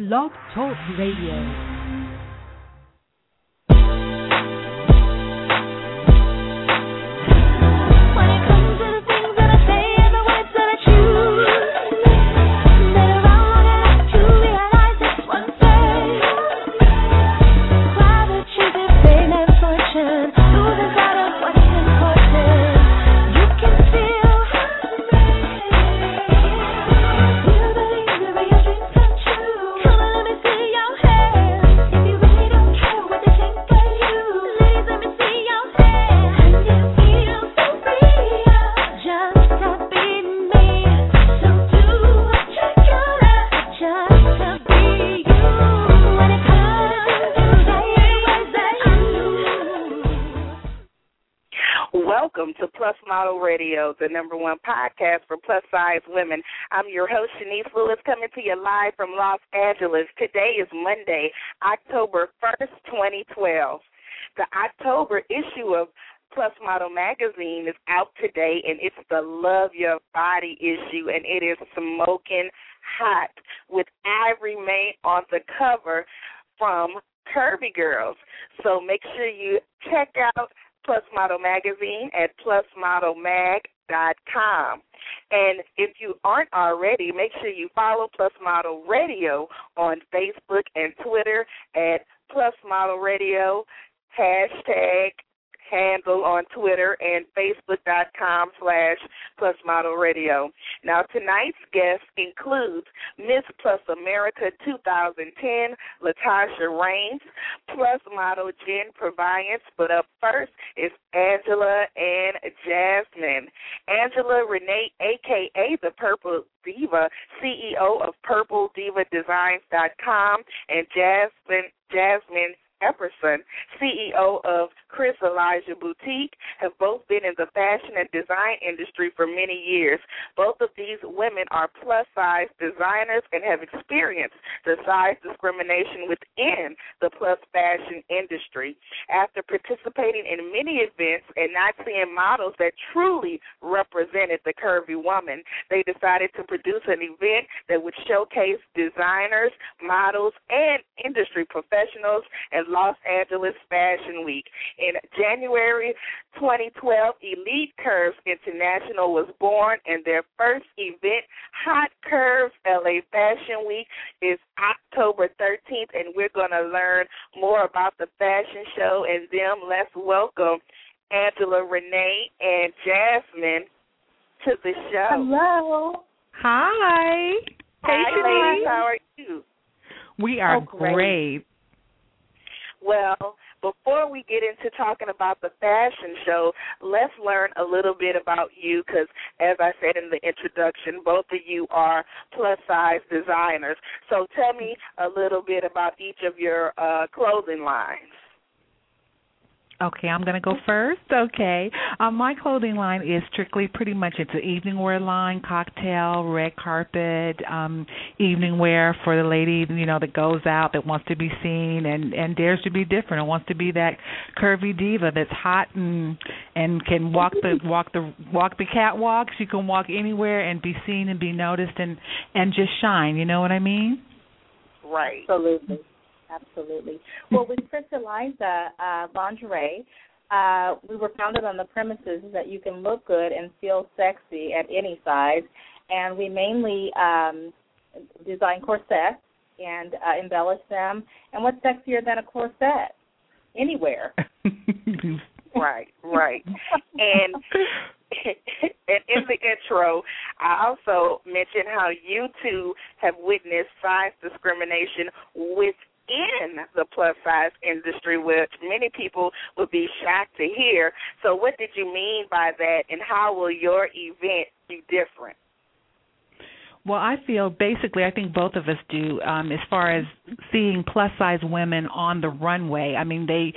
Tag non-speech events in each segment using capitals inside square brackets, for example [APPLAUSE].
Blog Talk Radio. The number one podcast for plus size women. I'm your host, Chenese Lewis, coming to you live from Los Angeles. Today is Monday, October 1st, 2012. The October issue of Plus Model magazine is out today, and it's the Love Your Body issue, and it is smoking hot with Ivory May on the cover from Curvy Girls. So make sure you check out Plus Model Magazine at plusmodelmag.com. And if you aren't already, make sure you follow Plus Model Radio on Facebook and Twitter at Plus Model Radio, hashtag handle on Twitter and Facebook.com slash Plus Model Radio. Now, tonight's guest includes Miss Plus America 2010, Latasha Raines, Plus Model Jenn Purviance, but up first is Angela and Jasmine. Angela Renee, a.k.a. the Purple Diva, CEO of PurpleDivaDesigns.com, and Jasmine, Jasmine Epperson, CEO of Chris Elijah Boutique, have both been in the fashion and design industry for many years. Both of these women are plus size designers and have experienced the size discrimination within the plus fashion industry. After participating in many events and not seeing models that truly represented the curvy woman, they decided to produce an event that would showcase designers, models, and industry professionals and Los Angeles Fashion Week. In January 2012, Elite Curves International was born, and their first event, HAUTE Curves LA Fashion Week, is October 13th, and we're going to learn more about the fashion show and them. Let's welcome Angela Renee and Jasmine to the show. Hello. Hi. Hey, Hi, ladies. How are you? We are oh, great. great. Well, before we get into talking about the fashion show, let's learn a little bit about you because, as I said in the introduction, both of you are plus size designers. So tell me a little bit about each of your uh, clothing lines. Okay, I'm going to go first. Okay. Um, my clothing line is strictly pretty much it's an evening wear line, cocktail, red carpet, um, evening wear for the lady, you know, that goes out that wants to be seen and and dares to be different and wants to be that curvy diva that's hot and and can walk the [LAUGHS] walk the walk the catwalk. She can walk anywhere and be seen and be noticed and and just shine, you know what I mean? Right. Absolutely. Absolutely. Well, with Chris Eliza uh, Lingerie, uh, we were founded on the premises that you can look good and feel sexy at any size, and we mainly um, design corsets and uh, embellish them. And what's sexier than a corset? Anywhere. [LAUGHS] right, right. And [LAUGHS] and in the intro, I also mentioned how you two have witnessed size discrimination with in the plus size industry, which many people would be shocked to hear. So, what did you mean by that, and how will your event be different? Well, I feel basically, I think both of us do. Um, as far as seeing plus size women on the runway, I mean, they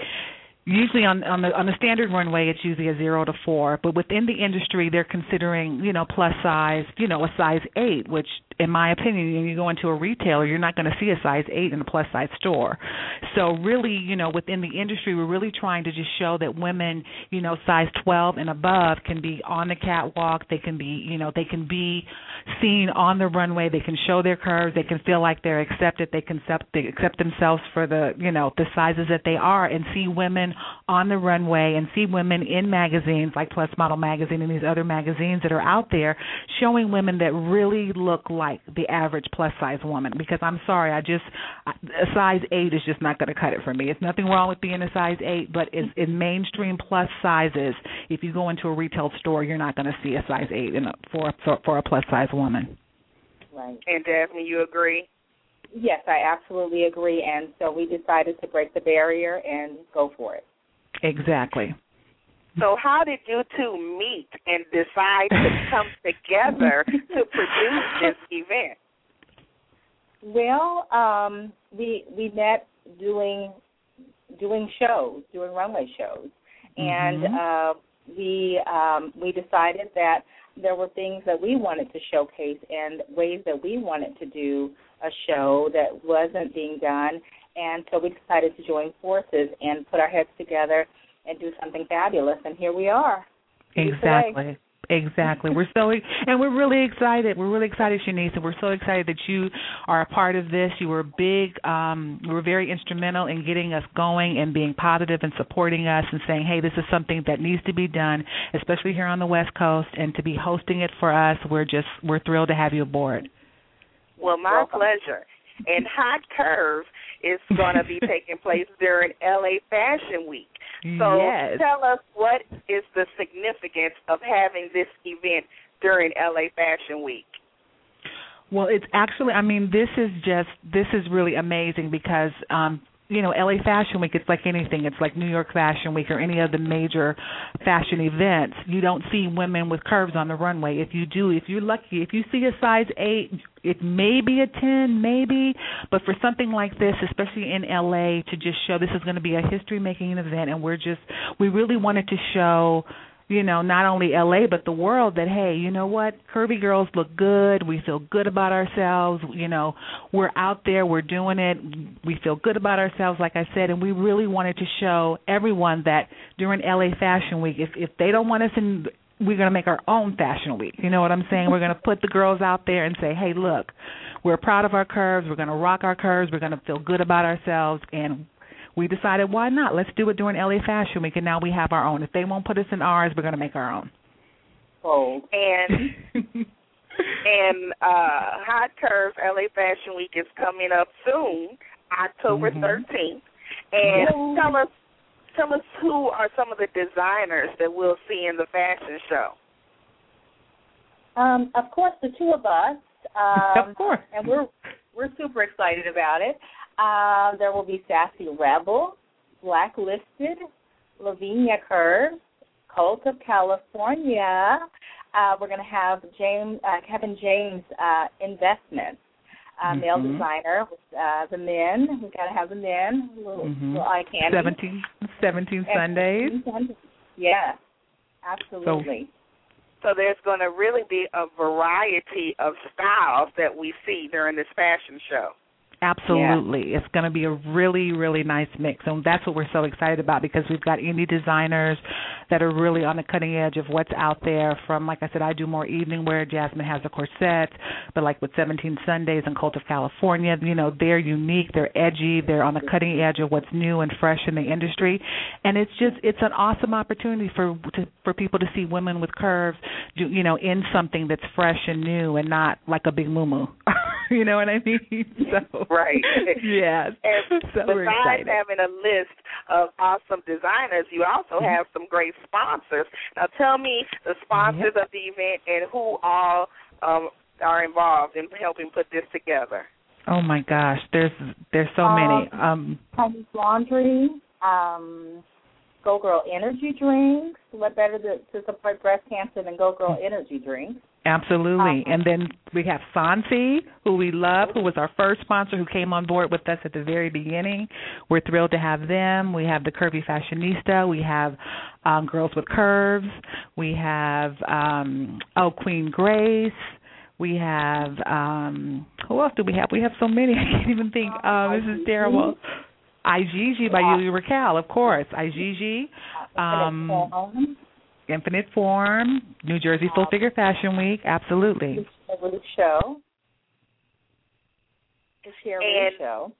usually on on the on the standard runway it's usually a zero to four. But within the industry they're considering you know plus size you know a size eight which in my opinion when you go into a retailer you're not going to see a size eight in a plus size store. So really you know within the industry we're really trying to just show that women you know size twelve and above can be on the catwalk. They can be you know they can be seen on the runway. They can show their curves. They can feel like they're accepted. They can accept they accept themselves for the you know the sizes that they are and see women on the runway and see women in magazines like Plus Model Magazine and these other magazines that are out there showing women that really look like the average plus size woman. Because I'm sorry, I just a size eight is just not going to cut it for me. It's nothing wrong with being a size eight, but in, in mainstream plus sizes, if you go into a retail store, you're not going to see a size eight in a, for for, for a plus size woman. Right. And Daphne, you agree? Yes, I absolutely agree. And so we decided to break the barrier and go for it. Exactly. So, how did you two meet and decide to [LAUGHS] come together to produce this event? Well, um, we we met doing doing shows, doing runway shows, and Mhm. uh, we um, we decided that there were things that we wanted to showcase and ways that we wanted to do a show that wasn't being done, and so we decided to join forces and put our heads together and do something fabulous. And here we are. Exactly. Exactly. We're so and we're really excited. We're really excited, Chenese, and we're so excited that you are a part of this. You were big. Um, you were very instrumental in getting us going and being positive and supporting us and saying, "Hey, this is something that needs to be done, especially here on the West Coast." And to be hosting it for us, we're just we're thrilled to have you aboard. Well, my Welcome. pleasure. And HAUTE Curve is going to be [LAUGHS] taking place during LA Fashion Week. So yes. tell us what is the significance of having this event during LA Fashion Week? Well, it's actually I mean this is just this is really amazing because um you know, LA Fashion Week, it's like anything. It's like New York Fashion Week or any of the major fashion events. You don't see women with curves on the runway. If you do, if you're lucky, if you see a size 8, it may be a 10, maybe. But for something like this, especially in LA, to just show this is going to be a history making event, and we're just, we really wanted to show you know, not only LA but the world that hey, you know what? Curvy girls look good. We feel good about ourselves. You know, we're out there, we're doing it. We feel good about ourselves like I said, and we really wanted to show everyone that during LA Fashion Week if if they don't want us in we're going to make our own fashion week. You know what I'm saying? We're going to put the girls out there and say, "Hey, look, we're proud of our curves. We're going to rock our curves. We're going to feel good about ourselves and we decided why not? Let's do it during LA Fashion Week, and now we have our own. If they won't put us in ours, we're going to make our own. Bold. And [LAUGHS] and uh HAUTE Curves LA Fashion Week is coming up soon, October Mhm. 13th. And Yay. tell us tell us who are some of the designers that we'll see in the fashion show. Um, of course, the two of us. [LAUGHS] Um, of course. and we're we're super excited about it. Uh, there will be Sassy Rebel, Blacklisted, Lavinia Curves, Cult of California. Uh, we're going to have James uh, Kevin James uh, Investments, uh, male Mhm. designer. Uh, the men, We've got to have the men. A little, Mhm. little eye candy. 17, 17 And- Sundays. Yeah, absolutely. So there's going to really be a variety of styles that we see during this fashion show. Absolutely. It's going to be a really, really nice mix. And that's what we're so excited about because we've got indie designers that are really on the cutting edge of what's out there from, like I said, I do more evening wear. Jasmine has the corset. But like with 17 Sundays and Cult of California, you know, they're unique, they're edgy, they're on the cutting edge of what's new and fresh in the industry. And it's just, it's an awesome opportunity for to, for people to see women with curves, do, you know, in something that's fresh and new and not like a big moo [LAUGHS] you know what I mean? [LAUGHS] So Right. [LAUGHS] yes. And so we're besides having a list of awesome designers, you also Mm-hmm. have some great sponsors. Now, tell me the sponsors of the event and who all um, are involved in helping put this together. Oh my gosh, there's there's so Um, many. Um Chinese Laundry, um, Go Girl Energy drinks. What better to, to support breast cancer than Go Girl Energy drinks? Absolutely. And then we have Sansi, who we love, who was our first sponsor who came on board with us at the very beginning. We're thrilled to have them. We have the Curvy Fashionista. We have um, Girls with Curves. We have um, Oh Queen Grace. We have um who else do we have? We have so many [LAUGHS] I can't even think. Um this is terrible. Igigi by Yuliya Raquel, of course. Igigi. Um Infinite Form, New Jersey Full Figure Fashion Week, absolutely. Every show. It's here And- show.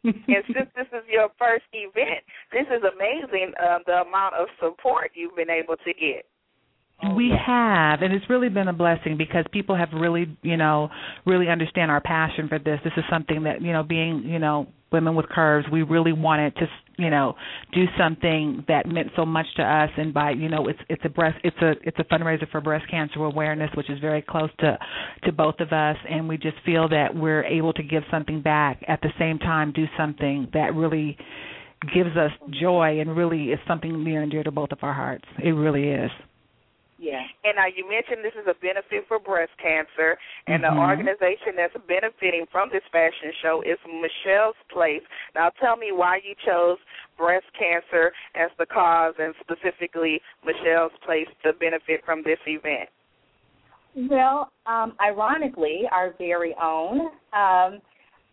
[LAUGHS] and since this is your first event, this is amazing uh, the amount of support you've been able to get. We have, and it's really been a blessing because people have really, you know, really understand our passion for this. This is something that, you know, being, you know, women with curves, we really wanted to, you know, do something that meant so much to us. And by, you know, it's it's a breast, it's a it's a fundraiser for breast cancer awareness, which is very close to to both of us. And we just feel that we're able to give something back at the same time, do something that really gives us joy and really is something near and dear to both of our hearts. It really is. Yeah. And now you mentioned this is a benefit for breast cancer, and Mhm. the organization that's benefiting from this fashion show is Michelle's Place. Now tell me why you chose breast cancer as the cause, and specifically Michelle's Place to benefit from this event. Well, um, ironically, our very own. Um,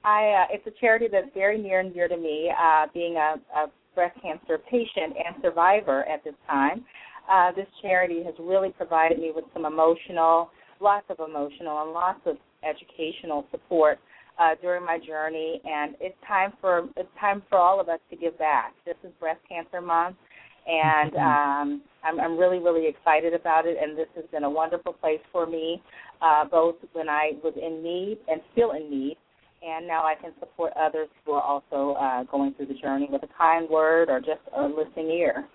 I uh, it's a charity that's very near and dear to me, uh, being a, a breast cancer patient and survivor at this time. Uh, this charity has really provided me with some emotional, lots of emotional, and lots of educational support uh, during my journey. And it's time for it's time for all of us to give back. This is Breast Cancer Month, and um, I'm, I'm really really excited about it. And this has been a wonderful place for me, uh, both when I was in need and still in need. And now I can support others who are also uh, going through the journey with a kind word or just a listening ear.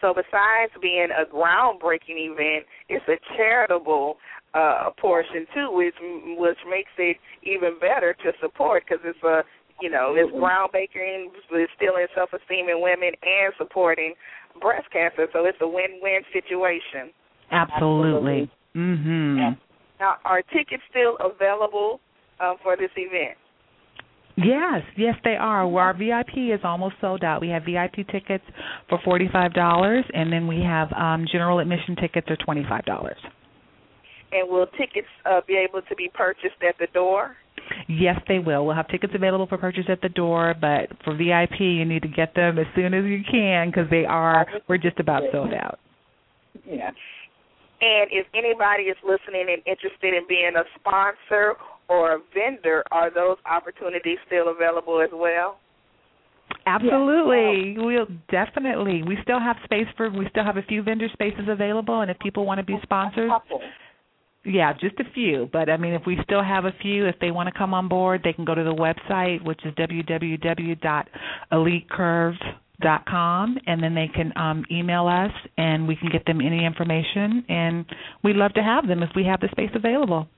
So besides being a groundbreaking event, it's a charitable uh, portion too, which which makes it even better to support because it's a you know it's groundbreaking, it's instilling self esteem in women and supporting breast cancer. So it's a win win situation. Absolutely. Mhm. Now, are tickets still available uh, for this event? Yes, yes they are. Well, our VIP is almost sold out. We have VIP tickets for forty-five dollars, and then we have um general admission tickets are twenty-five dollars. And will tickets uh, be able to be purchased at the door? Yes, they will. We'll have tickets available for purchase at the door, but for VIP, you need to get them as soon as you can because they are. We're just about sold out. Yeah. And if anybody is listening and interested in being a sponsor or a vendor, are those opportunities still available as well? Absolutely. We'll definitely. We still have space for we still have a few vendor spaces available and if people want to be sponsors, Couple. yeah, just a few. But I mean if we still have a few, if they want to come on board, they can go to the website which is www.elitecurve.com and then they can um email us and we can get them any information and we'd love to have them if we have the space available.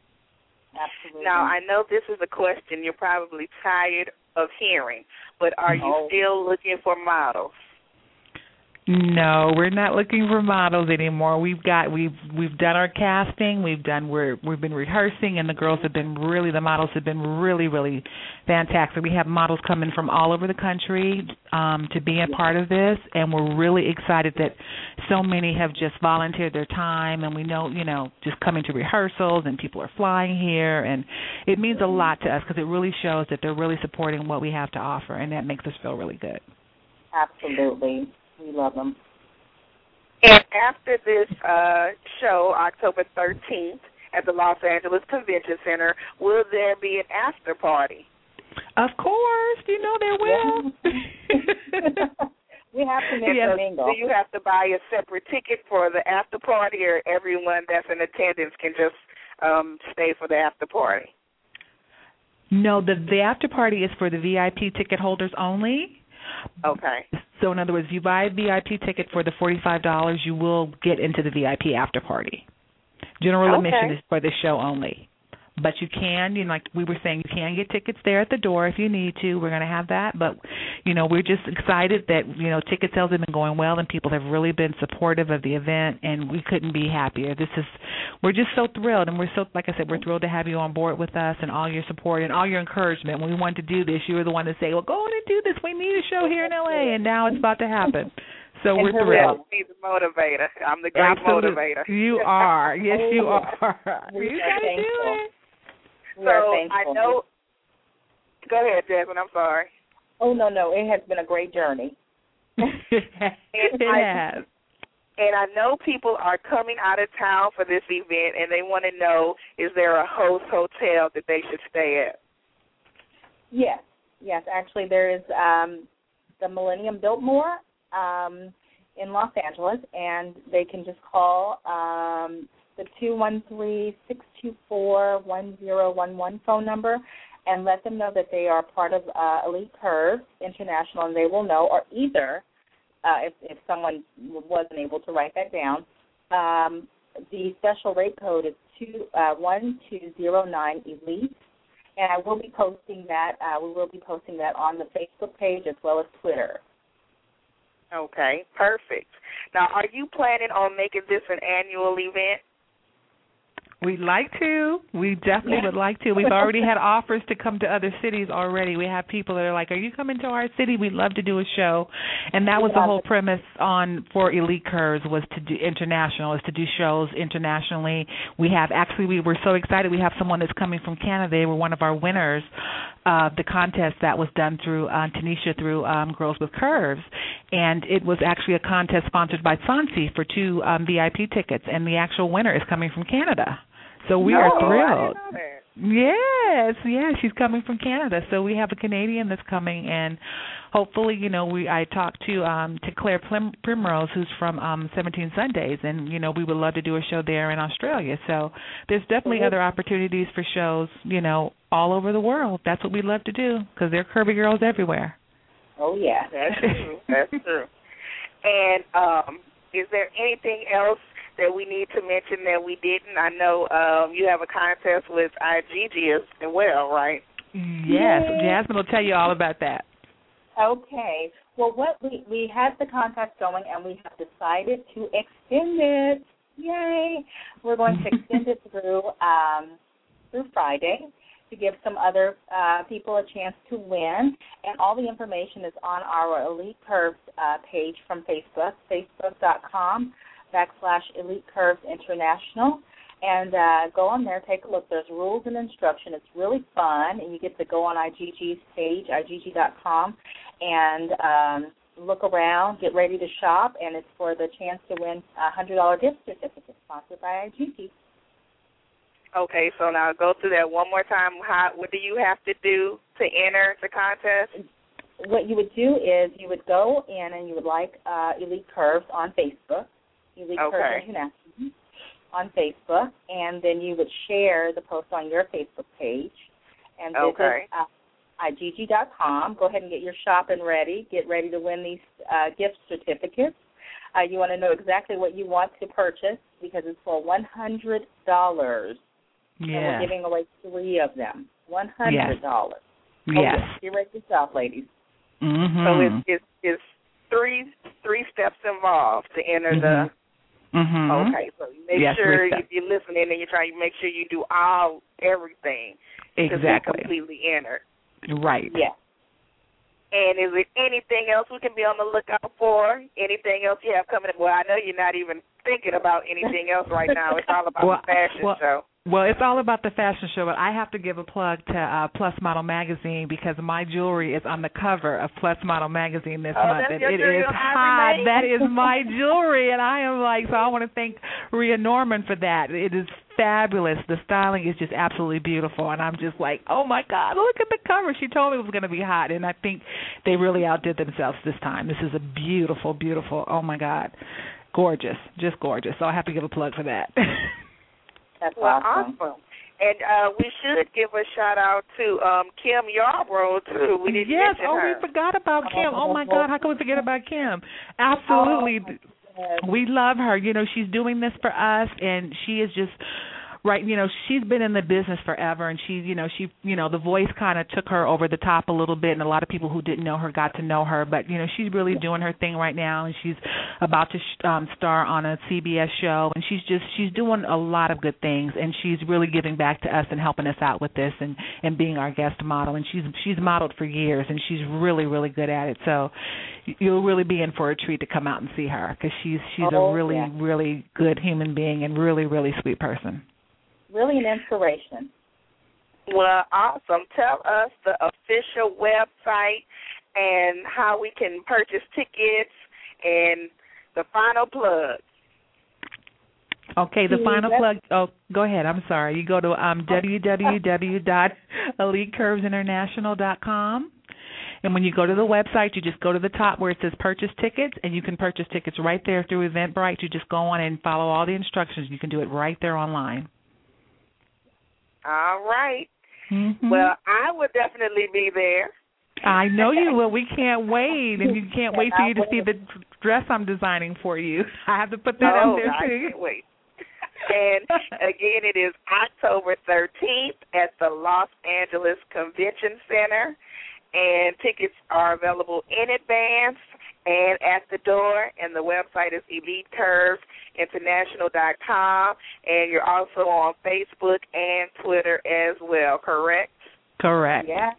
Absolutely. Now, I know this is a question you're probably tired of hearing, but are you No. still looking for models? No, we're not looking for models anymore. We've got we've we've done our casting. We've done we're we've been rehearsing, and the girls have been really the models have been really really fantastic. We have models coming from all over the country um, to be a part of this, and we're really excited that so many have just volunteered their time. And we know you know just coming to rehearsals, and people are flying here, and it means a lot to us because it really shows that they're really supporting what we have to offer, and that makes us feel really good. Absolutely. We love them. And after this uh, show, October 13th, at the Los Angeles Convention Center, will there be an after party? Of course, you know there will. [LAUGHS] we have to make Yes. a mingle. Do you have to buy a separate ticket for the after party, or everyone that's in attendance can just um, stay for the after party? no, the the after party is for the VIP ticket holders only. Okay. So in other words, if you buy a VIP ticket for the forty five dollars, you will get into the VIP after party. General Okay. admission is for the show only. But you can, you know, like we were saying, you can get tickets there at the door if you need to. We're going to have that, but you know, we're just excited that you know ticket sales have been going well and people have really been supportive of the event, and we couldn't be happier. This is, we're just so thrilled, and we're so, like I said, we're thrilled to have you on board with us and all your support and all your encouragement. When we wanted to do this, you were the one to say, "Well, go on and do this. We need a show here in LA," and now it's about to happen. So we're thrilled. He's a motivator. I'm the great Absolutely. motivator. You are. Yes, you [LAUGHS] are. we you gotta do it. We So I know. Go ahead, Jasmine. I'm sorry. Oh no, no, it has been a great journey. [LAUGHS] it has. And I know people are coming out of town for this event, and they want to know: is there a host hotel that they should stay at? Yes, yes. Actually, there is um, the Millennium Biltmore um, in Los Angeles, and they can just call um, the two one three six two four one zero one one phone number and let them know that they are part of uh, Elite Curves International, and they will know, or either uh, if if someone wasn't able to write that down. Um, the special rate code is two uh, one two zero nine Elite and I will be posting that. Uh, we will be posting that on the Facebook page as well as Twitter. Okay, perfect. Now, are you planning on making this an annual event? We'd like to. We definitely would like to. We've already had offers to come to other cities already. We have people that are like, "Are you coming to our city? We'd love to do a show." And that was the whole premise on for Elite Curves was to do international, is to do shows internationally. We have actually we were so excited. We have someone that's coming from Canada. They were one of our winners of the contest that was done through uh, Tanisha through um, Girls with Curves, and it was actually a contest sponsored by Sansi for two um, VIP tickets, and the actual winner is coming from Canada. So we are Oh, I thrilled. didn't know that. Yes, yes, she's coming from Canada. So we have a Canadian that's coming, and hopefully, you know, we I talked to um to Claire Prim, Primrose, who's from um 17 Sundays, and you know, we would love to do a show there in Australia. So there's definitely other opportunities for shows, you know, all over the world. That's what we love to do because there are curvy girls everywhere. Oh yeah. That's true. That's [LAUGHS] true. And um, is there anything else that we need to mention that we didn't? I know um, you have a contest with Igigi as well, right? Yes, Jasmine will tell you all about that. Okay. Well, what we we had the contest going, and we have decided to extend it. Yay! We're going to extend it [LAUGHS] through um, through Friday to give some other uh, people a chance to win. And all the information is on our Elite Curves uh, page from Facebook, facebook.com backslash Elite Curves International. And uh, go on there, take a look. There's rules and instruction. It's really fun, and you get to go on Igigi's page, igigi.com, and um, look around, get ready to shop, and it's for the chance to win a $100 gift certificate sponsored by Igigi. Okay, so now go through that one more time. How, what do you have to do to enter the contest? What you would do is you would go in and you would like uh, Elite Curves on Facebook, Elite Okay. Curves International on Facebook, and then you would share the post on your Facebook page. And visit Okay. uh, igigi.com. Go ahead and get your shopping ready. Get ready to win these uh, gift certificates. Uh, you want to know exactly what you want to purchase because it's for one hundred dollars, yeah. and we're giving away three of them. One hundred dollars. yes. Yes. Get ready to shop, ladies. Mhm. So it's, it's it's three three steps involved to enter the. Mhm. Okay, so you make Yes, sure if you're listening and you're trying, you make sure you do all everything to Exactly. completely entered. Right. Yeah. And is there anything else we can be on the lookout for? Anything else you have coming up? Well, I know you're not even thinking about anything else right now. It's all about Well, the fashion well, show. Well, it's all about the fashion show, but I have to give a plug to uh, Plus Model Magazine because my jewelry is on the cover of Plus Model Magazine this Oh, month, and it is hot. That is my [LAUGHS] jewelry, and I am like, so I want to thank Rhea Norman for that. It is fabulous. The styling is just absolutely beautiful, and I'm just like, oh my God, look at the cover. She told me it was going to be hot, and I think they really outdid themselves this time. This is a beautiful, beautiful. Oh my God, gorgeous, just gorgeous. So I have to give a plug for that. [LAUGHS] That's Well, awesome. awesome. And uh, we should give a shout out to um, Kim Yarbrough too. We didn't yes. mention Oh, her. we forgot about Kim. Oh my God, how can we forget about Kim? Absolutely. Yes. We love her. You know, she's doing this for us, and she is just right you know she's been in the business forever and she's you know she you know the voice kind of took her over the top a little bit and a lot of people who didn't know her got to know her. But you know she's really doing her thing right now and she's about to sh- um star on a CBS show and she's just she's doing a lot of good things and she's really giving back to us and helping us out with this and and being our guest model. And she's she's modeled for years and she's really really good at it. So you'll really be in for a treat to come out and see her because she's she's oh, a really yeah. really good human being and really really sweet person Really an inspiration. Well, awesome. Tell us the official website and how we can purchase tickets and the final plug. Okay, the Mm, final plug. Oh, go ahead. I'm sorry. You go to um, www.elitecurvesinternational.com. And when you go to the website, you just go to the top where it says purchase tickets, and you can purchase tickets right there through Eventbrite. You just go on and follow all the instructions. You can do it right there online. All right. Mm-hmm. Well, I would definitely be there. I know you [LAUGHS] will. We can't wait, and you can't wait for you to see the dress I'm designing for you. [LAUGHS] I have to put that oh, out there I too. can't wait. and again, it is October 13th at the Los Angeles Convention Center, and tickets are available in advance and at the door. And the website is EliteCurvesInternational.com, and you're also on Facebook and Twitter as well. Correct? Correct. Yeah.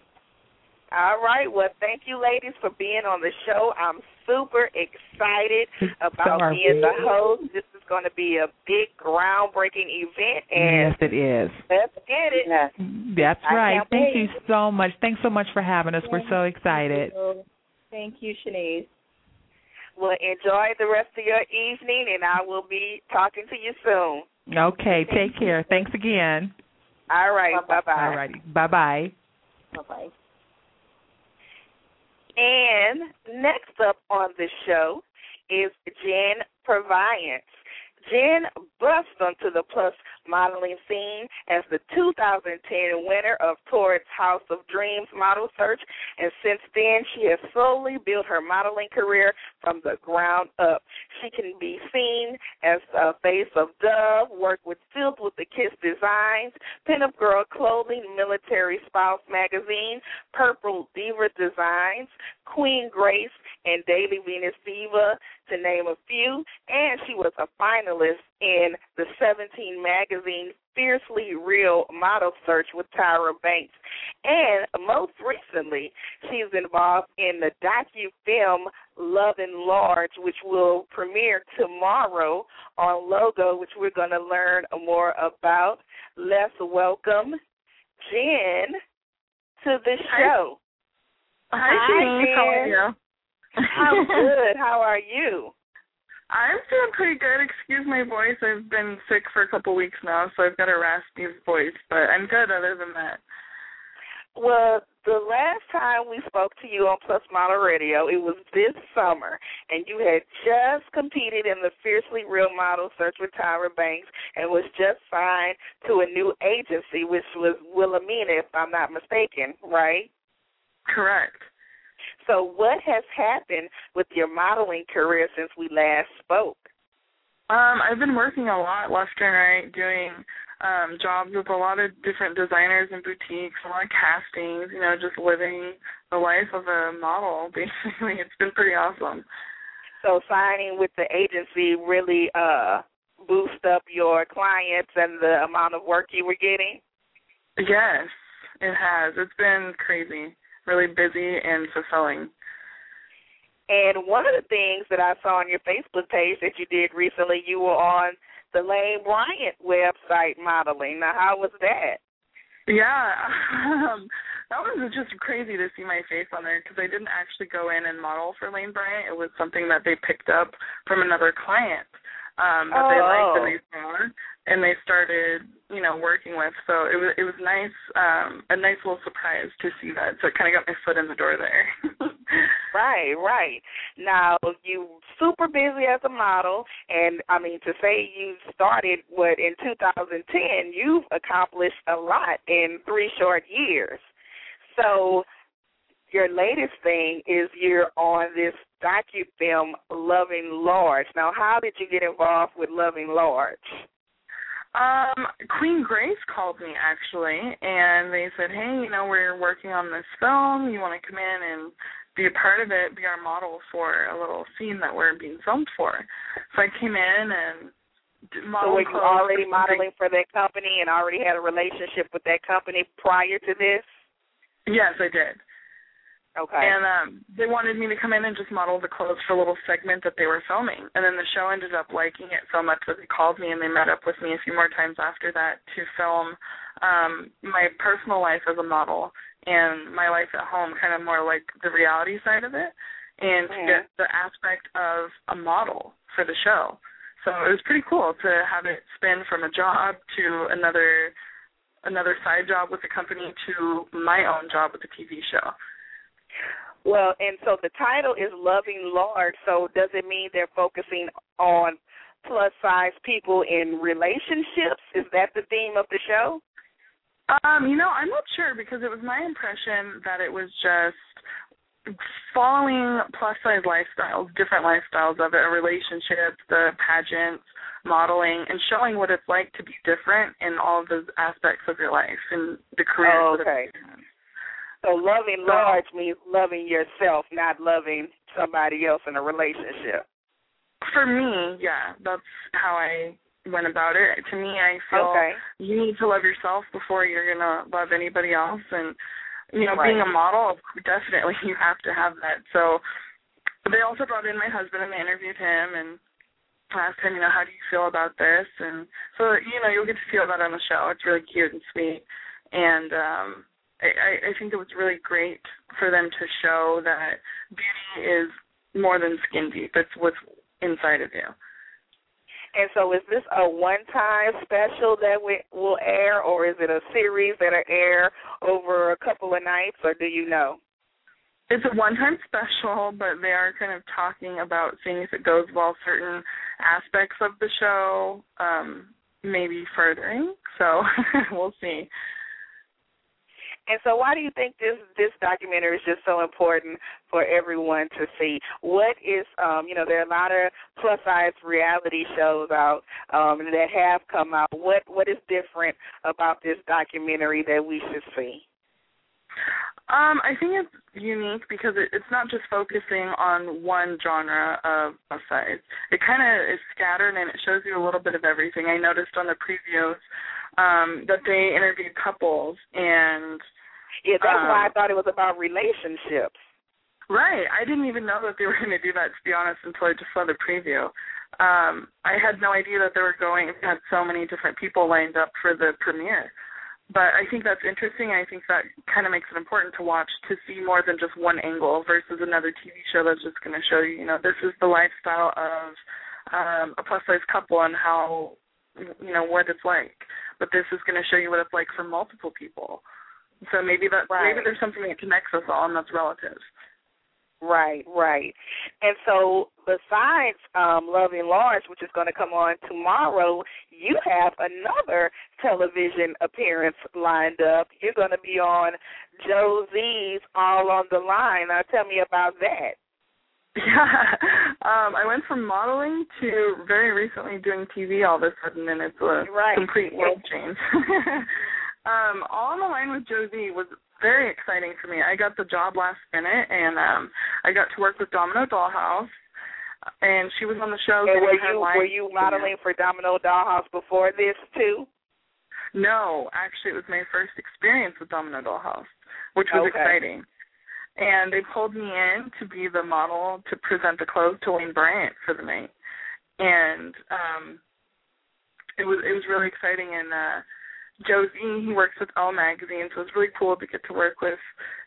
All right. Well, thank you, ladies, for being on the show. I'm super excited about Sorry. being the host. This is going to be a big, groundbreaking event, and Yes, it is. let's get it. Yes. That's I right. Thank wait. you so much. Thanks so much for having us. We're so excited. Thank you, Chenese. Well, enjoy the rest of your evening, and I will be talking to you soon. Okay, take care. Thanks again. All right. Bye Bye-bye. bye. All righty. Bye bye. Bye bye. And next up on the show is Jenn Purviance. Jen burst onto the Plus modeling scene as the 2010 winner of Torrid's House of Dreams model search, and since then she has slowly built her modeling career from the ground up. She can be seen as a face of Dove, work with Filled with the Kiss Designs, Pinup Girl Clothing, Military Spouse Magazine, Purple Diva Designs, Queen Grace, and Daily Venus Diva, to name a few. And she was a finalist in the 17 magazine Fiercely Real Model Search with Tyra Banks. And most recently, she's involved in the docu-film Loving Large, which will premiere tomorrow on Logo, which we're going to learn more about. Let's welcome Jen to the show. Hi, Hi, Janine. How are you? I'm good. How are you? I'm doing pretty good. Excuse my voice. I've been sick for a couple weeks now, so I've got a raspy voice, but I'm good other than that. Well, the last time we spoke to you on Plus Model Radio, it was this summer, and you had just competed in the Fiercely Real Model Search with Tyra Banks and was just signed to a new agency, which was Wilhelmina, if I'm not mistaken, right? Correct. So, what has happened with your modeling career since we last spoke? Um, I've been working a lot left and right, doing um jobs with a lot of different designers and boutiques, a lot of castings, you know, just living the life of a model, [LAUGHS] basically. It's been pretty awesome. So, signing with the agency really uh boost up your clients and the amount of work you were getting? Yes, it has. It's been crazy. Really busy and fulfilling. And one of the things that I saw on your Facebook page that you did recently, you were on the Lane Bryant website modeling. Now, how was that? Yeah, [LAUGHS] um, that was just crazy to see my face on there because I didn't actually go in and model for Lane Bryant. It was something that they picked up from another client um, that they liked and Oh. they saw, and they started, you know, working with. So it was it was nice, um, a nice little surprise to see that. So it kind of got my foot in the door there. [LAUGHS] Right, right. Now you super busy as a model, and I mean to say you started what in 2010, you've accomplished a lot in three short years. So your latest thing is you're on this docu film Loving Large. Now, how did you get involved with Loving Large? Um, Queen Grace called me actually, and they said, "Hey, you know, we're working on this film. You want to come in and be a part of it, be our model for a little scene that we're being filmed for." So I came in and so were you already modeling for that company and already had a relationship with that company prior to this? Yes, I did. Okay. And um they wanted me to come in and just model the clothes for a little segment that they were filming. And then the show ended up liking it so much that they called me and they met up with me a few more times after that to film um my personal life as a model and my life at home, kind of more like the reality side of it and mm-hmm. to get the aspect of a model for the show. So it was pretty cool to have it spin from a job to another another side job with the company to my own job with the TV show. Well, and so the title is Loving Large. So does it mean they're focusing on plus size people in relationships? Is that the theme of the show? Um, you know, I'm not sure because it was my impression that it was just following plus size lifestyles, different lifestyles of it, a relationship, the pageants, modeling, and showing what it's like to be different in all of those aspects of your life and the career. Oh, okay. So loving large means loving yourself, not loving somebody else in a relationship. For me, yeah, that's how I went about it. To me, I feel okay. you need to love yourself before you're gonna love anybody else, and you know, right. being a model, definitely [LAUGHS] you have to have that. So they also brought in my husband and they interviewed him and asked him, you know, how do you feel about this? And so you know, you'll get to feel that on the show. It's really cute and sweet, and um I, I think it was really great for them to show that beauty is more than skin deep. It's what's inside of you. And so, is this a one-time special that we will air, or is it a series that'll air over a couple of nights, or do you know? It's a one-time special, but they are kind of talking about seeing if it goes well certain aspects of the show, um, maybe furthering. So [LAUGHS] we'll see. And so, why do you think this this documentary is just so important for everyone to see? What is, um, you know, there are a lot of plus size reality shows out um, that have come out. What what is different about this documentary that we should see? Um, I think it's unique because it, it's not just focusing on one genre of plus size. It kind of is scattered and it shows you a little bit of everything. I noticed on the previews um, that they interviewed couples and yeah, that's um, why I thought it was about relationships. Right. I didn't even know that they were going to do that to be honest until I just saw the preview. Um, I had no idea that they were going had so many different people lined up for the premiere. But I think that's interesting. I think that kind of makes it important to watch to see more than just one angle versus another TV show that's just going to show you, you know, this is the lifestyle of um, a plus size couple and how, you know, what it's like. But this is going to show you what it's like for multiple people. So maybe that right. maybe there's something that connects us all, and that's relative. Right, right. And so besides um Loving Large, which is going to come on tomorrow, you have another television appearance lined up. You're going to be on Joe Zee's All on the Line. Now tell me about that. Yeah, [LAUGHS] um, I went from modeling to very recently doing TV all of a sudden, and it's a right. complete world change. [LAUGHS] um, All on the Line with Joe Zee was very exciting for me. I got the job last minute, and um, I got to work with Domino Dollhouse, and she was on the show. And were you were you modeling for Domino Dollhouse before this too? No, actually, it was my first experience with Domino Dollhouse, which was okay. exciting. And they pulled me in to be the model to present the clothes to Lane Bryant for the night, and um, it was it was really exciting. And uh, Joe Zee, he works with Elle Magazine, so it's really cool to get to work with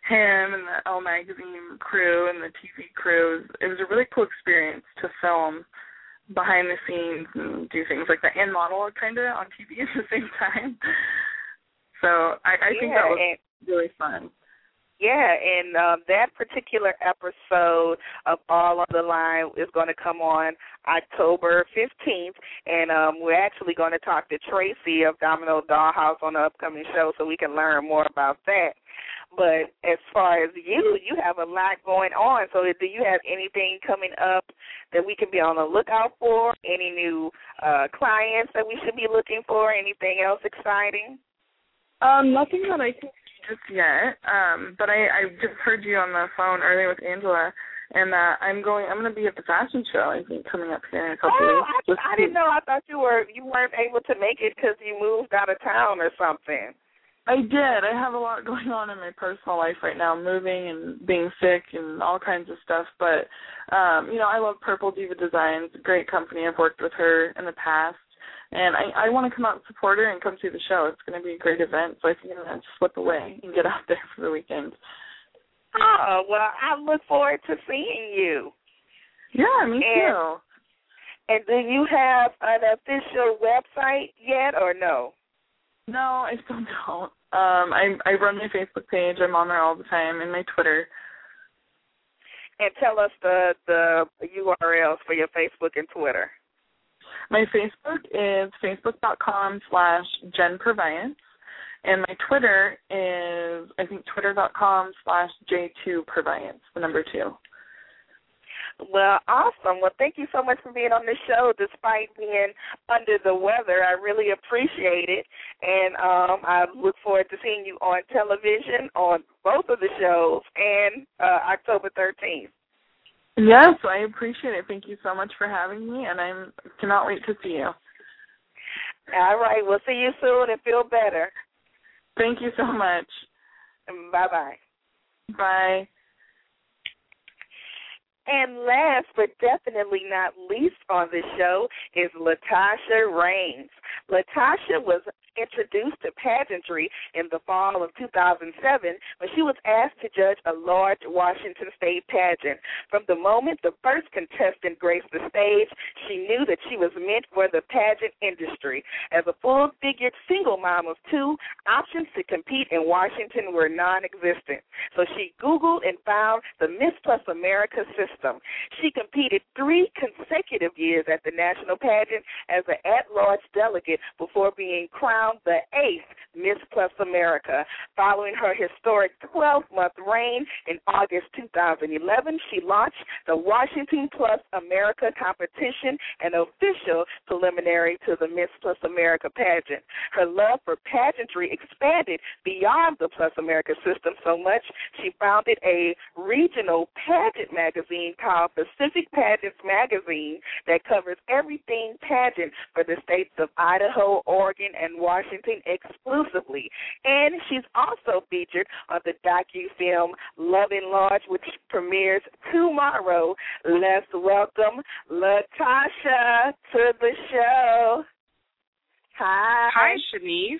him and the Elle Magazine crew and the TV crew. It was a really cool experience to film behind the scenes and do things like that and model kind of on TV at the same [LAUGHS] time. So I, I yeah, think that was really fun. Yeah, and um, that particular episode of All on the Line is going to come on October 15th, and um, we're actually going to talk to Tracy of Domino Dollhouse on the upcoming show so we can learn more about that. But as far as you, you have a lot going on. So do you have anything coming up that we can be on the lookout for? Any new uh clients that we should be looking for? Anything else exciting? Um, nothing that I can just yet. Um, but I, I just heard you on the phone earlier with Angela and uh, I'm going. I'm going to be at the fashion show. I think coming up here in a couple oh, weeks. I, I didn't know. I thought you were you weren't able to make it because you moved out of town or something. I did. I have a lot going on in my personal life right now, moving and being sick and all kinds of stuff. But um, you know, I love Purple Diva Designs, great company. I've worked with her in the past. And I, I want to come out and support her and come see the show. It's going to be a great event, so I think I'm going to slip away and get out there for the weekend. Oh, well, I look forward to seeing you. Yeah, me and, too. And do you have an official website yet or no? No, I still don't. Um, I I run my Facebook page. I'm on there all the time, and my Twitter. And tell us the the URLs for your Facebook and Twitter. My Facebook is facebook.com slash Jen. And my Twitter is, I think, twitter.com slash J2 Purviance, the number two. Well, awesome. Well, thank you so much for being on the show despite being under the weather. I really appreciate it. And um I look forward to seeing you on television on both of the shows and uh October 13th. Yes, I appreciate it. Thank you so much for having me and I cannot wait to see you. All right. We'll see you soon and feel better. Thank you so much. Bye-bye. Bye. And last but definitely not least on the show is Latasha Raines. Latasha was introduced to pageantry in the fall of 2007 when she was asked to judge a large Washington state pageant. From the moment the first contestant graced the stage, she knew that she was meant for the pageant industry. As a full figured single mom of two, options to compete in Washington were non existent. So she Googled and found the Miss Plus America system. She competed three consecutive years at the national pageant as an at large delegate before being crowned crowned the eighth Miss Plus America. Following her historic 12 month reign in August 2011, she launched the Washington Plus America competition, an official preliminary to the Miss Plus America pageant. Her love for pageantry expanded beyond the Plus America system so much she founded a regional pageant magazine called Pacific Pageants Magazine that covers everything pageant for the states of Idaho, Oregon, and Washington. Washington exclusively. And she's also featured on the docu-film Loving Large, which premieres tomorrow. Let's welcome Latasha to the show. Hi. Hi, Chenese.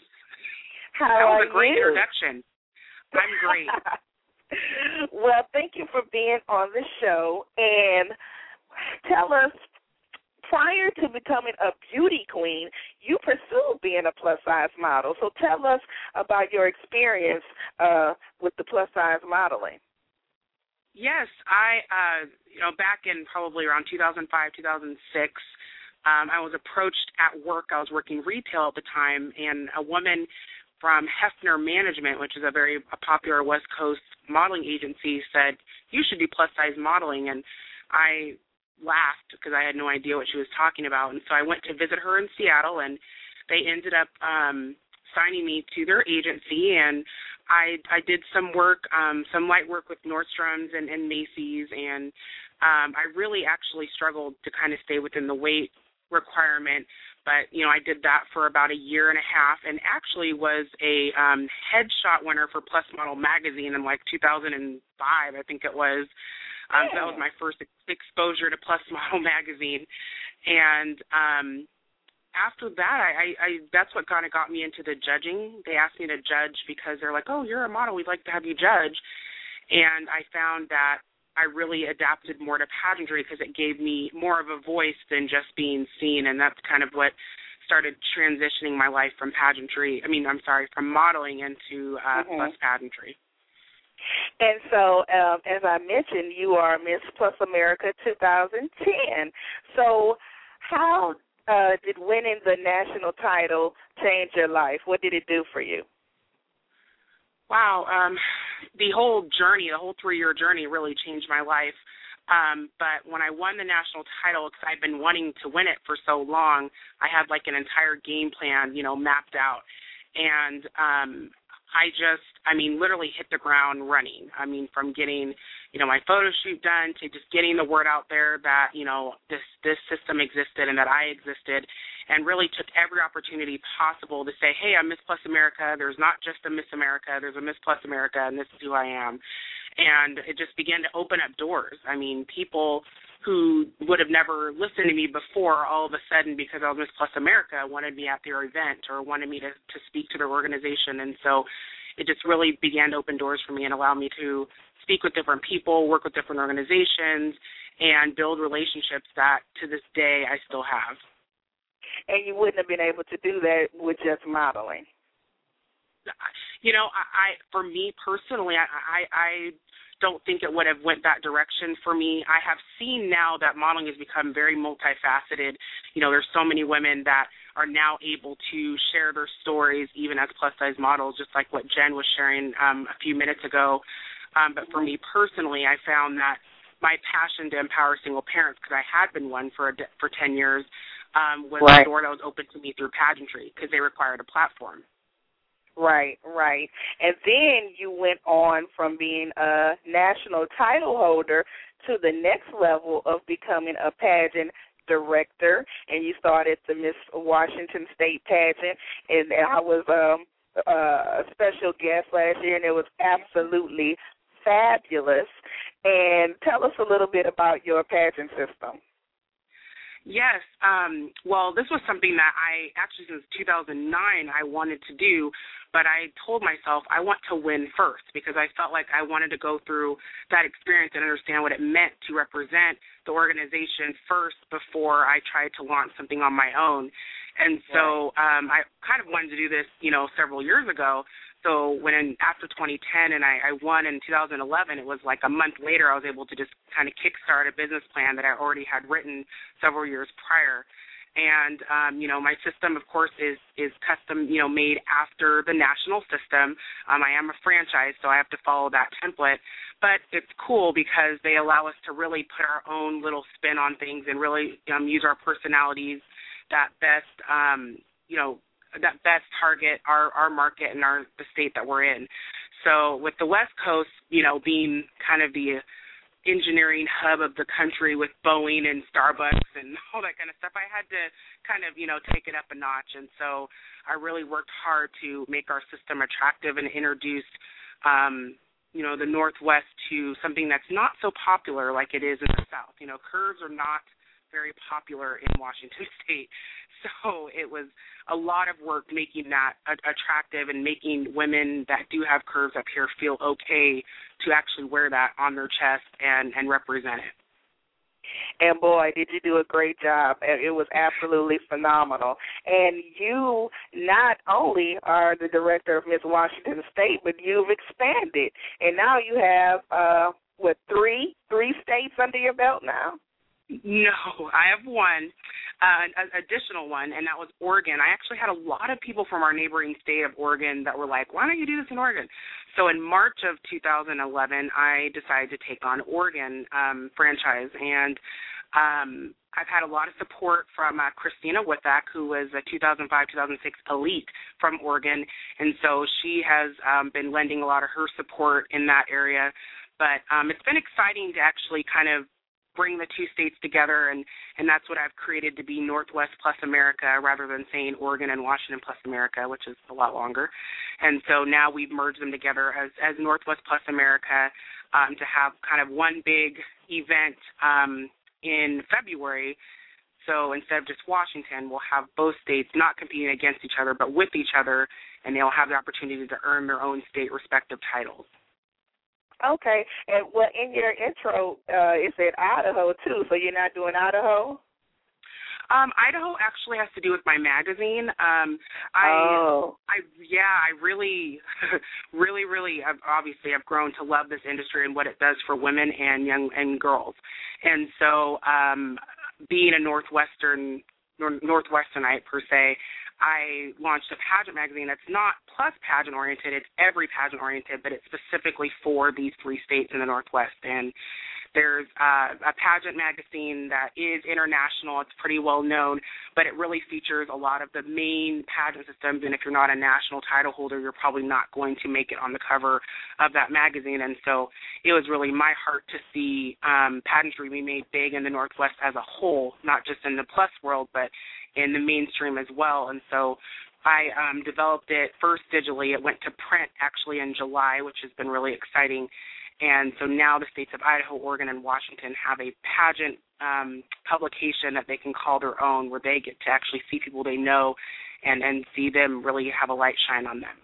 How that was a great you? introduction. I'm great. [LAUGHS] well, thank you for being on the show and tell us prior to becoming a beauty queen, you pursued being a plus size model. So tell us about your experience uh, with the plus size modeling. Yes, I uh you know back in probably around 2005, 2006, um I was approached at work. I was working retail at the time and a woman from Heffner Management, which is a very a popular West Coast modeling agency, said you should do plus size modeling and I laughed because I had no idea what she was talking about. And so I went to visit her in Seattle, and they ended up um, signing me to their agency, and I I did some work, um, some light work with Nordstrom's and, and Macy's, and um, I really actually struggled to kind of stay within the weight requirement. But you know, I did that for about a year and a half, and actually was a um, headshot winner for Plus Model magazine in like 2005, I think it was. Um, so that was my first exposure to Plus Model [LAUGHS] magazine, and um, after that, I, I, I that's what kind of got me into the judging. They asked me to judge because they're like, "Oh, you're a model. We'd like to have you judge," and I found that I really adapted more to pageantry because it gave me more of a voice than just being seen, and that's kind of what started transitioning my life from pageantry. I mean, I'm sorry, from modeling into uh, mm-hmm. plus pageantry. And so, um, as I mentioned, you are Miss Plus America 2010. So, how uh, did winning the national title change your life? What did it do for you? Wow, um, the whole journey, the whole three year journey, really changed my life. Um, but when I won the national title, because I've been wanting to win it for so long, I had like an entire game plan, you know, mapped out, and um, I just, I mean, literally hit the ground running. I mean, from getting, you know, my photo shoot done to just getting the word out there that you know this this system existed and that I existed, and really took every opportunity possible to say, hey, I'm Miss Plus America. There's not just a Miss America. There's a Miss Plus America, and this is who I am and it just began to open up doors. I mean, people who would have never listened to me before, all of a sudden, because I was Miss Plus America, wanted me at their event or wanted me to to speak to their organization, and so it just really began to open doors for me and allow me to speak with different people, work with different organizations, and build relationships that to this day I still have. And you wouldn't have been able to do that with just modeling you know, I, I for me personally, I, I I don't think it would have went that direction for me. I have seen now that modeling has become very multifaceted. You know, there's so many women that are now able to share their stories even as plus size models, just like what Jenn was sharing um, a few minutes ago. Um, but for me personally, I found that my passion to empower single parents, because I had been one for a, for 10 years, um, was right. a door that was open to me through pageantry because they required a platform. Right, right. And then you went on from being a national title holder to the next level of becoming a pageant director and you started the Miss Washington State pageant and I was um a special guest last year and it was absolutely fabulous. And tell us a little bit about your pageant system. Yes. Um, well, this was something that I actually since 2009 I wanted to do, but I told myself I want to win first because I felt like I wanted to go through that experience and understand what it meant to represent the organization first before I tried to launch something on my own. And so um, I kind of wanted to do this, you know, several years ago. So when after 2010 and I, I won in 2011, it was like a month later I was able to just kind of kickstart a business plan that I already had written several years prior. And um, you know, my system, of course, is is custom, you know, made after the national system. Um, I am a franchise, so I have to follow that template. But it's cool because they allow us to really put our own little spin on things and really um, use our personalities that best, um, you know, that best target our our market and our the state that we're in. So with the West Coast, you know, being kind of the engineering hub of the country with Boeing and Starbucks and [LAUGHS] all that kind of stuff, I had to kind of, you know, take it up a notch. And so I really worked hard to make our system attractive and introduce um, you know, the Northwest to something that's not so popular like it is in the South. You know, curves are not very popular in Washington [LAUGHS] State. So it was a lot of work making that attractive and making women that do have curves up here feel okay to actually wear that on their chest and and represent it. And boy, did you do a great job. It was absolutely phenomenal. And you not only are the director of Miss Washington State, but you've expanded. And now you have uh what three three states under your belt now? No, I have one, uh, an additional one, and that was Oregon. I actually had a lot of people from our neighboring state of Oregon that were like, "Why don't you do this in Oregon?" So in March of 2011, I decided to take on Oregon um, franchise, and um, I've had a lot of support from uh, Christina Withak, who was a 2005-2006 elite from Oregon, and so she has um, been lending a lot of her support in that area. But um, it's been exciting to actually kind of bring the two states together and and that's what I've created to be Northwest plus America rather than saying Oregon and Washington plus America which is a lot longer. And so now we've merged them together as as Northwest plus America um, to have kind of one big event um, in February. So instead of just Washington we'll have both states not competing against each other but with each other and they'll have the opportunity to earn their own state respective titles Okay, and well, in your intro, uh, it said Idaho too. So you're not doing Idaho? Um, Idaho actually has to do with my magazine. Um, I, oh. I, yeah, I really, [LAUGHS] really, really, I've, obviously, I've grown to love this industry and what it does for women and young and girls. And so, um, being a northwestern, nor- northwesternite per se, I launched a pageant magazine that's not plus pageant oriented, it's every pageant oriented, but it's specifically for these three states in the Northwest. And there's a pageant magazine that is international. It's pretty well known, but it really features a lot of the main pageant systems. And if you're not a national title holder, you're probably not going to make it on the cover of that magazine. And so it was really my heart to see um, pageantry be made big in the Northwest as a whole, not just in the plus world, but in the mainstream as well. And so I um, developed it first digitally. It went to print actually in July, which has been really exciting. And so now the states of Idaho, Oregon, and Washington have a pageant um, publication that they can call their own, where they get to actually see people they know and and see them really have a light shine on them.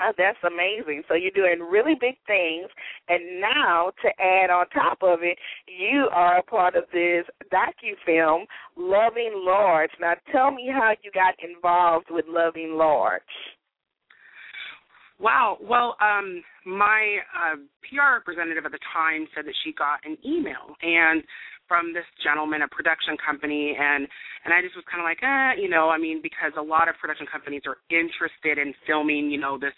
Oh, that's amazing. So you're doing really big things, and now to add on top of it, you are a part of this docu film, Loving Large. Now, tell me how you got involved with Loving Large. Wow. Well, um, my uh, PR representative at the time said that she got an email and from this gentleman, a production company, and and I just was kind of like, eh, you know, I mean, because a lot of production companies are interested in filming, you know, this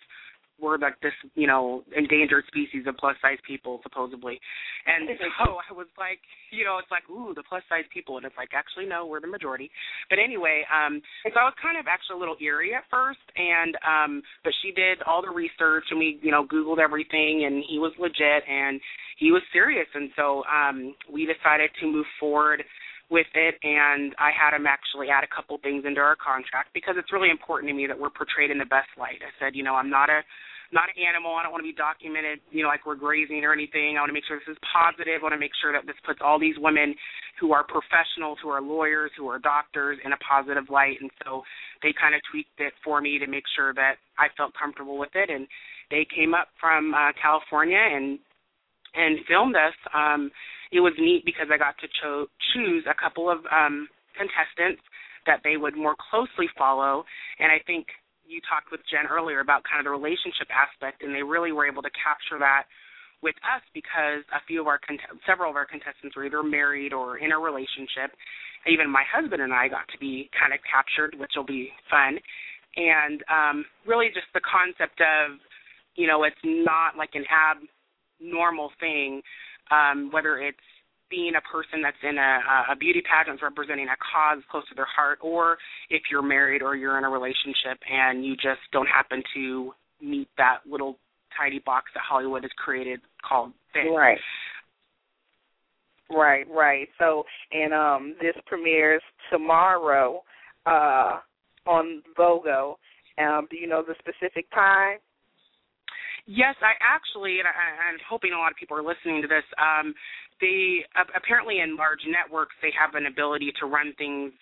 we're like this, you know, endangered species of plus size people supposedly. And so I was like, you know, it's like, ooh, the plus size people and it's like actually no, we're the majority. But anyway, um so I was kind of actually a little eerie at first and um but she did all the research and we, you know, Googled everything and he was legit and he was serious and so um we decided to move forward with it and I had him actually add a couple things into our contract because it's really important to me that we're portrayed in the best light. I said, you know, I'm not a not an animal. I don't want to be documented, you know, like we're grazing or anything. I want to make sure this is positive. I want to make sure that this puts all these women who are professionals, who are lawyers, who are doctors in a positive light. And so they kind of tweaked it for me to make sure that I felt comfortable with it. And they came up from uh, California and and filmed us. Um, it was neat because I got to cho- choose a couple of um, contestants that they would more closely follow, and I think you talked with Jenn earlier about kind of the relationship aspect, and they really were able to capture that with us because a few of our several of our contestants were either married or in a relationship. Even my husband and I got to be kind of captured, which will be fun, and um, really just the concept of, you know, it's not like an abnormal thing um, whether it's being a person that's in a, a beauty pageant representing a cause close to their heart, or if you're married or you're in a relationship and you just don't happen to meet that little tiny box that Hollywood has created called fit. Right. Right, right. So, and um, this premieres tomorrow uh, on Logo. Um, do you know the specific time? Yes, I actually, and I, I'm hoping a lot of people are listening to this. Um, they apparently in large networks they have an ability to run things,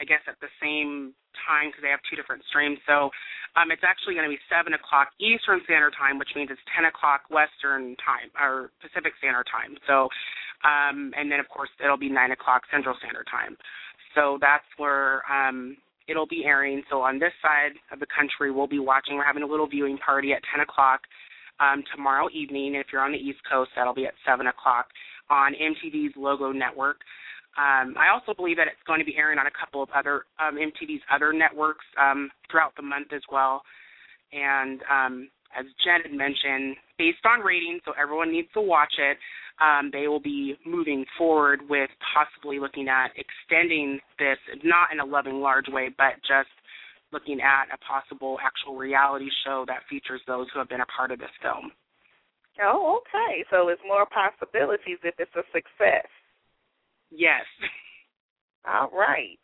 I guess, at the same time because they have two different streams. So um, it's actually going to be seven o'clock Eastern Standard Time, which means it's ten o'clock Western Time or Pacific Standard Time. So, um, and then of course it'll be nine o'clock Central Standard Time. So that's where um, it'll be airing. So on this side of the country, we'll be watching. We're having a little viewing party at 10 o'clock um, tomorrow evening. If you're on the East Coast, that'll be at 7 o'clock on MTV's Logo Network. Um, I also believe that it's going to be airing on a couple of other um, MTV's other networks um, throughout the month as well. And um, as Jenn had mentioned, based on ratings, so everyone needs to watch it um, they will be moving forward with possibly looking at extending this, not in a loving large way, but just looking at a possible actual reality show that features those who have been a part of this film. Oh, okay. So it's more possibilities if it's a success. Yes. All right.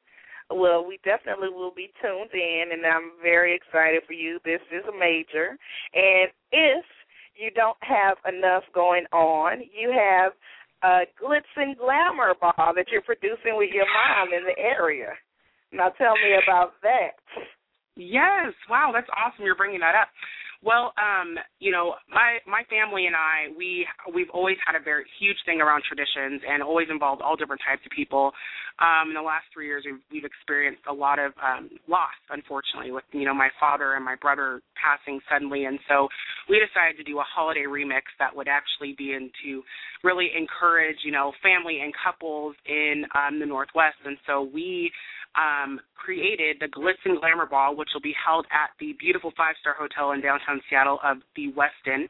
Well, we definitely will be tuned in, and I'm very excited for you. This is a major. And if you don't have enough going on. You have a glitz and glamour ball that you're producing with your mom in the area. Now tell me about that. Yes, wow, that's awesome. You're bringing that up. Well, um, you know, my my family and I, we we've always had a very huge thing around traditions and always involved all different types of people. Um, in the last three years, we've, we've experienced a lot of um, loss, unfortunately, with you know my father and my brother passing suddenly, and so we decided to do a holiday remix that would actually be into really encourage you know family and couples in um, the Northwest, and so we um, created the Glitz and Glamour Ball, which will be held at the beautiful five star hotel in downtown Seattle of the Westin.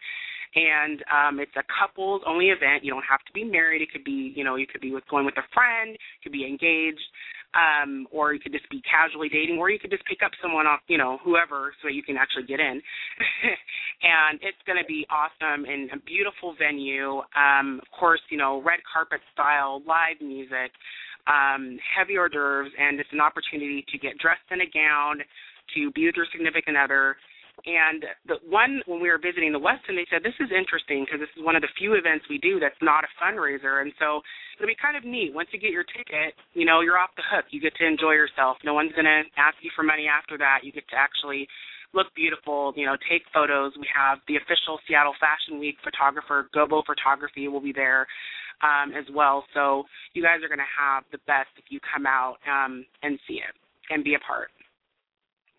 And um, it's a couples only event. You don't have to be married. It could be, you know, you could be with going with a friend, you could be engaged, um, or you could just be casually dating, or you could just pick up someone off, you know, whoever, so you can actually get in. [LAUGHS] and it's going to be awesome and a beautiful venue. Um, of course, you know, red carpet style, live music um, heavy hors d'oeuvres, and it's an opportunity to get dressed in a gown, to be with your significant other. And the one when we were visiting the Westin, they said this is interesting because this is one of the few events we do that's not a fundraiser, and so it'll be kind of neat. Once you get your ticket, you know you're off the hook. You get to enjoy yourself. No one's gonna ask you for money after that. You get to actually look beautiful, you know, take photos. We have the official Seattle Fashion Week photographer, Gobo Photography, will be there um, as well. So you guys are going to have the best if you come out um, and see it and be a part.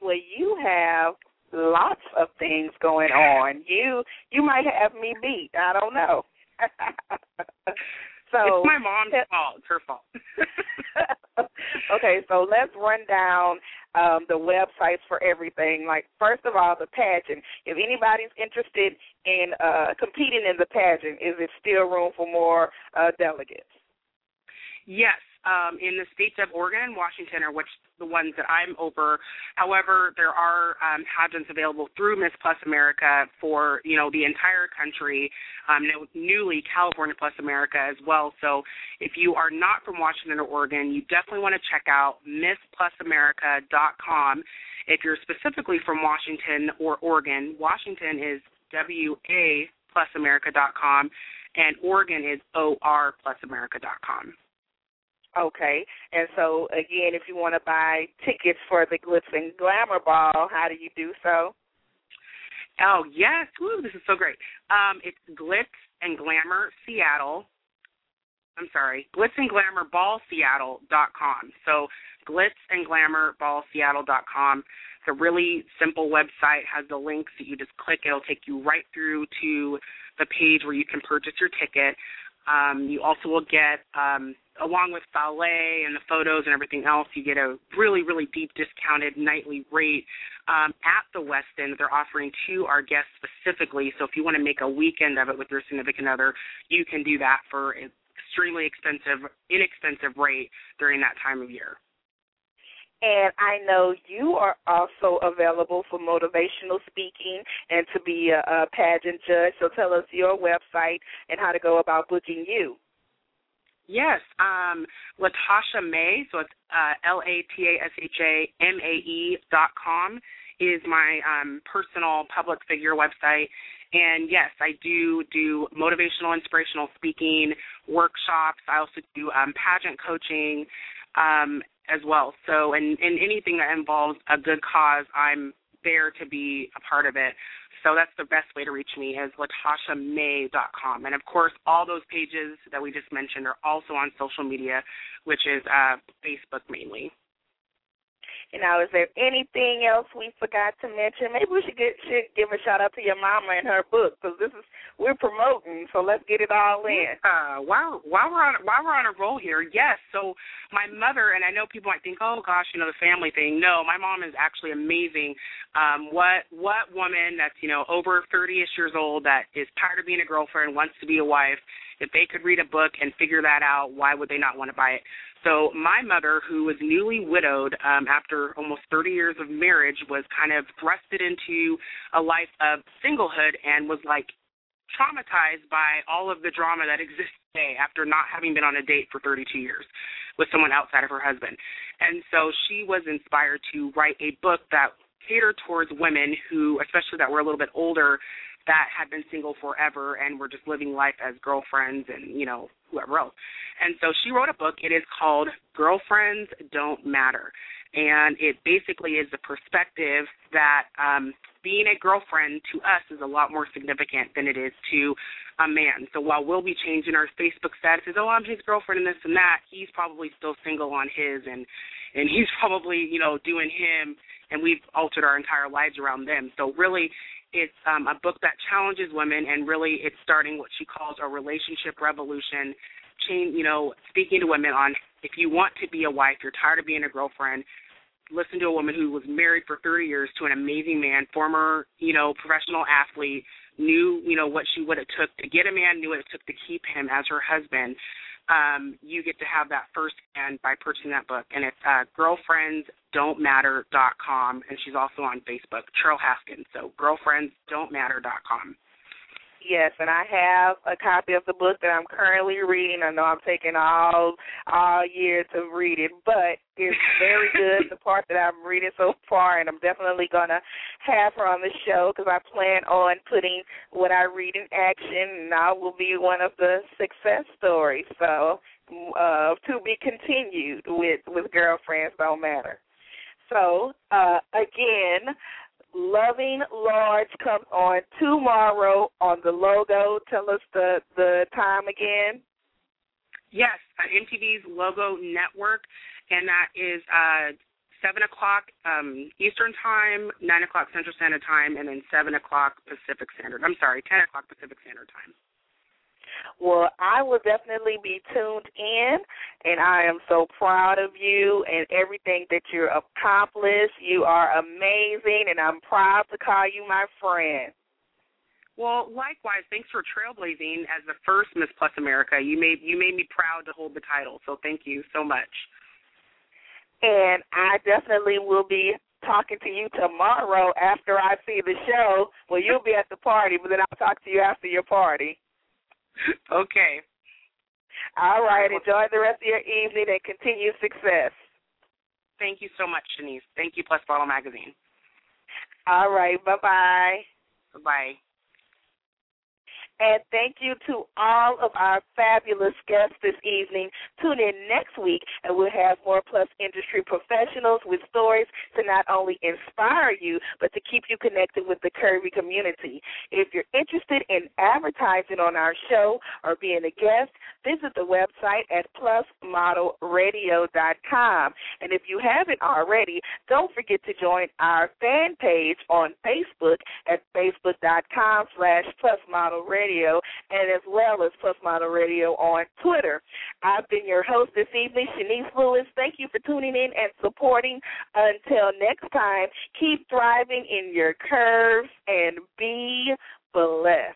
Well, you have lots of things going on. You you might have me beat. I don't know. [LAUGHS] so it's my mom's fault. It's her fault. [LAUGHS] okay, so let's run down um, the websites for everything. Like first of all, the pageant. If anybody's interested in uh, competing in the pageant, is it still room for more uh, delegates? Yes, um, in the states of Oregon and Washington are which the ones that I'm over. However, there are um, pageants available through Miss Plus America for you know the entire country. Um, newly California Plus America as well. So if you are not from Washington or Oregon, you definitely want to check out MissPlusAmerica.com. If you're specifically from Washington or Oregon, Washington is WA plusamerica.com and Oregon is orplusamerica.com. Okay, and so again, if you want to buy tickets for the Glitz and Glamour Ball, how do you do so? Oh yes, Woo, this is so great. Um, it's Glitz and Glamour Seattle. I'm sorry, Glitz and Glamour Ball Seattle dot com. So Glitz and Glamour Ball Seattle dot com. It's a really simple website. Has the links that you just click. It'll take you right through to the page where you can purchase your ticket. Um, you also will get, um, along with valet and the photos and everything else, you get a really, really deep discounted nightly rate um, at the Westin that they're offering to our guests specifically. So if you want to make a weekend of it with your significant other, you can do that for an extremely expensive, inexpensive rate during that time of year. And I know you are also available for motivational speaking and to be a, a pageant judge. So tell us your website and how to go about booking you. Yes, um, Latasha Mae, so it's uh, L A T A S H A M A E dot com is my um, personal public figure website. And yes, I do do motivational, inspirational speaking workshops. I also do um, pageant coaching, um, as well. So, and, and anything that involves a good cause, I'm there to be a part of it. So that's the best way to reach me is latashamae.com. And of course, all those pages that we just mentioned are also on social media, which is uh, Facebook mainly. You know, is there anything else we forgot to mention? Maybe we should get should give a shout out to your mama and her book because this is we're promoting, so let's get it all in. Uh, while while we're on while we're on a roll here, yes. So my mother and I know people might think, oh gosh, you know the family thing. No, my mom is actually amazing. Um, what what woman that's you know over thirty-ish years old that is tired of being a girlfriend wants to be a wife? If they could read a book and figure that out, why would they not want to buy it? So my mother, who was newly widowed um, after almost 30 years of marriage, was kind of thrusted into a life of singlehood and was like traumatized by all of the drama that exists today after not having been on a date for 32 years with someone outside of her husband. And so she was inspired to write a book that catered towards women who, especially that were a little bit older, that had been single forever and were just living life as girlfriends and you know whoever else. And so she wrote a book. It is called Girlfriends Don't Matter, and it basically is the perspective that um, being a girlfriend to us is a lot more significant than it is to a man. So while we'll be changing our Facebook statuses, oh I'm his girlfriend and this and that, he's probably still single on his and and he's [LAUGHS] probably you know doing him and we've altered our entire lives around them. So really it's um, a book that challenges women, and really, it's starting what she calls a relationship revolution, watching, you know, speaking to women on if you want to be a wife, you're tired of being a girlfriend, listen to a woman who was married for 30 years to an amazing man, former, you know, professional athlete, knew, you know, what she what it took to get a man, knew what it took to keep him as her husband. Um, you get to have that firsthand by purchasing that book, and it's uh, girlfriendsdon'tmatter.com, and she's also on Facebook, Cheryl Haskins. So girlfriendsdon'tmatter.com. Yes, and I have a copy of the book that I'm currently reading. I know I'm taking all all year to read it, but it's very [LAUGHS] good. the part that I'm reading so far, and I'm definitely gonna have her on the show because I plan on putting what I read in action, and I will be one of the success stories. So, uh, to be continued with with girlfriends don't matter. So, uh, again, Loving Large comes on tomorrow on the logo. Tell us the the time again. Yes, uh, MTV's Logo Network, and that is uh, seven o'clock um, Eastern Time, nine o'clock Central Standard Time, and then seven o'clock Pacific Standard. I'm sorry, ten o'clock Pacific Standard Time. Well, I will definitely be tuned in, and I am so proud of you and everything that you're accomplished. You are amazing, and I'm proud to call you my friend. Well, likewise, thanks for trailblazing as the first Miss Plus America. You made you made me proud to hold the title, so thank you so much. And I definitely will be talking to you tomorrow after I see the show. Well, you'll be at the party, but then I'll talk to you after your party. [LAUGHS] okay. All right. Enjoy the rest of your evening and continued success. Thank you so much, Chenese. Thank you, Plus Model Magazine. All right. Bye-bye. Bye bye. And thank you to all of our fabulous guests this evening. Tune in next week, and we'll have more Plus industry professionals with stories to not only inspire you, but to keep you connected with the Curvy community. If you're interested in advertising on our show or being a guest, visit the website at plusmodelradio.com. And if you haven't already, don't forget to join our fan page on Facebook at facebook.com slash plusmodelradio Radio and as well as Plus Model Radio on Twitter. I've been your host this evening, Chenese Lewis. Thank you for tuning in and supporting. Until next time, keep thriving in your curves and be blessed.